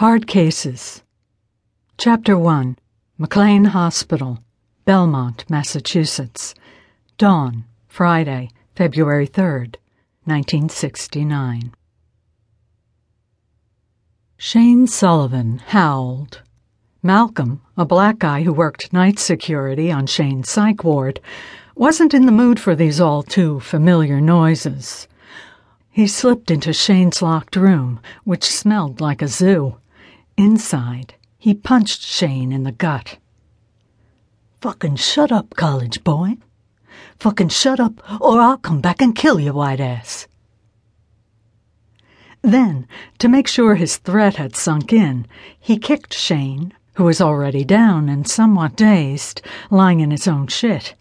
Hard Cases. Chapter 1 McLean Hospital, Belmont, Massachusetts. Dawn, Friday, February 3rd, 1969. Shane Sullivan howled. Malcolm, a black guy who worked night security on Shane's psych ward, wasn't in the mood for these all too familiar noises. He slipped into Shane's locked room, which smelled like a zoo. Inside, he punched Shane in the gut. Fucking shut up, college boy. Fucking shut up, or I'll come back and kill your white ass. Then, to make sure his threat had sunk in, he kicked Shane, who was already down and somewhat dazed, lying in his own shit,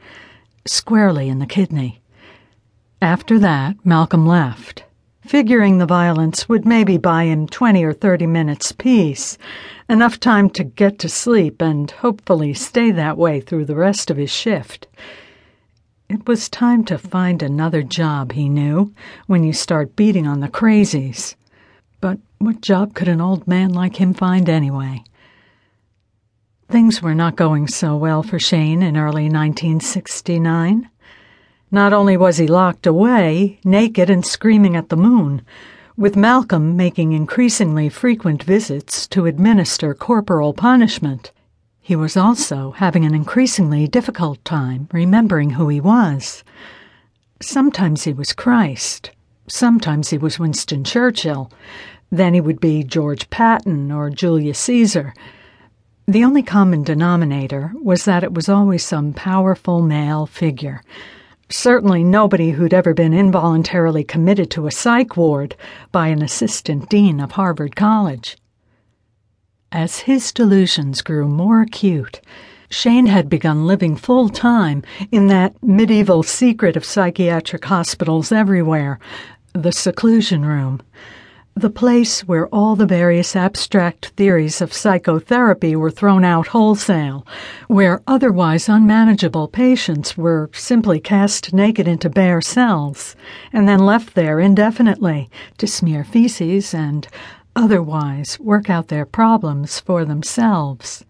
squarely in the kidney. After that, Malcolm left figuring the violence would maybe buy him 20 or 30 minutes peace, enough time to get to sleep and hopefully stay that way through the rest of his shift. It was time to find another job, he knew, when you start beating on the crazies. But what job could an old man like him find anyway? Things were not going so well for Shane in early 1969. Not only was he locked away, naked and screaming at the moon, with Malcolm making increasingly frequent visits to administer corporal punishment, he was also having an increasingly difficult time remembering who he was. Sometimes he was Christ, sometimes he was Winston Churchill, then he would be George Patton or Julius Caesar. The only common denominator was that it was always some powerful male figure Certainly nobody who'd ever been involuntarily committed to a psych ward by an assistant dean of Harvard College. As his delusions grew more acute, Shane had begun living full time in that medieval secret of psychiatric hospitals everywhere the seclusion room the place where all the various abstract theories of psychotherapy were thrown out wholesale, where otherwise unmanageable patients were simply cast naked into bare cells and then left there indefinitely to smear feces and otherwise work out their problems for themselves.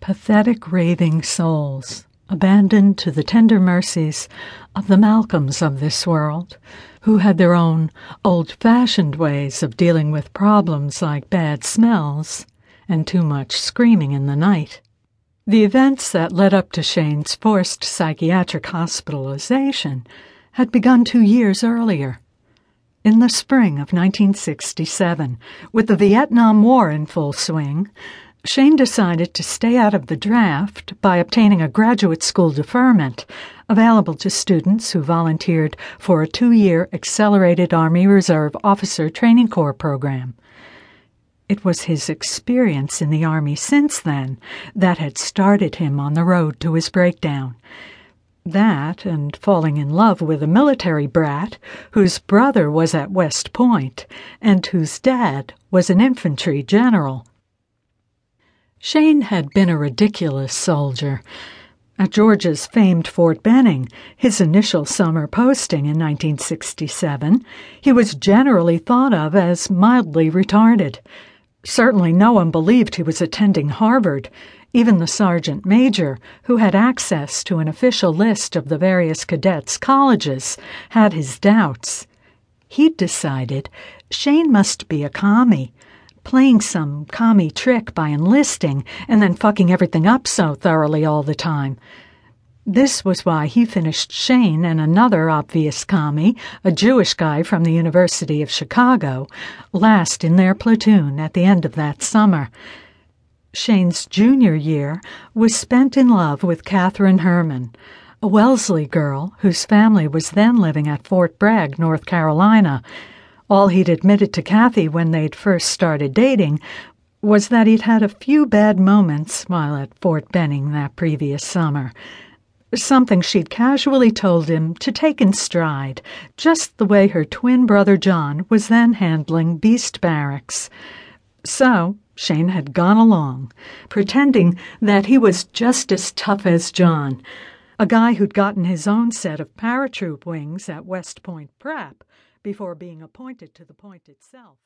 Pathetic raving souls abandoned to the tender mercies of the Malcolms of this world, who had their own old fashioned ways of dealing with problems like bad smells and too much screaming in the night. The events that led up to Shane's forced psychiatric hospitalization had begun two years earlier. In the spring of 1967, with the Vietnam War in full swing, Shane decided to stay out of the draft by obtaining a graduate school deferment available to students who volunteered for a two year Accelerated Army Reserve Officer Training Corps program. It was his experience in the Army since then that had started him on the road to his breakdown. That and falling in love with a military brat whose brother was at West Point and whose dad was an infantry general. Shane had been a ridiculous soldier. At Georgia's famed Fort Benning, his initial summer posting in 1967, he was generally thought of as mildly retarded. Certainly no one believed he was attending Harvard. Even the sergeant major, who had access to an official list of the various cadets' colleges, had his doubts. He'd decided Shane must be a commie playing some commie trick by enlisting and then fucking everything up so thoroughly all the time. This was why he finished Shane and another obvious commie, a Jewish guy from the University of Chicago, last in their platoon at the end of that summer. Shane's junior year was spent in love with Catherine Herman, a Wellesley girl whose family was then living at Fort Bragg, North Carolina all he'd admitted to Kathy when they'd first started dating was that he'd had a few bad moments while at Fort Benning that previous summer. Something she'd casually told him to take in stride, just the way her twin brother John was then handling Beast Barracks. So, Shane had gone along, pretending that he was just as tough as John, a guy who'd gotten his own set of paratroop wings at West Point Prep before being appointed to the point itself.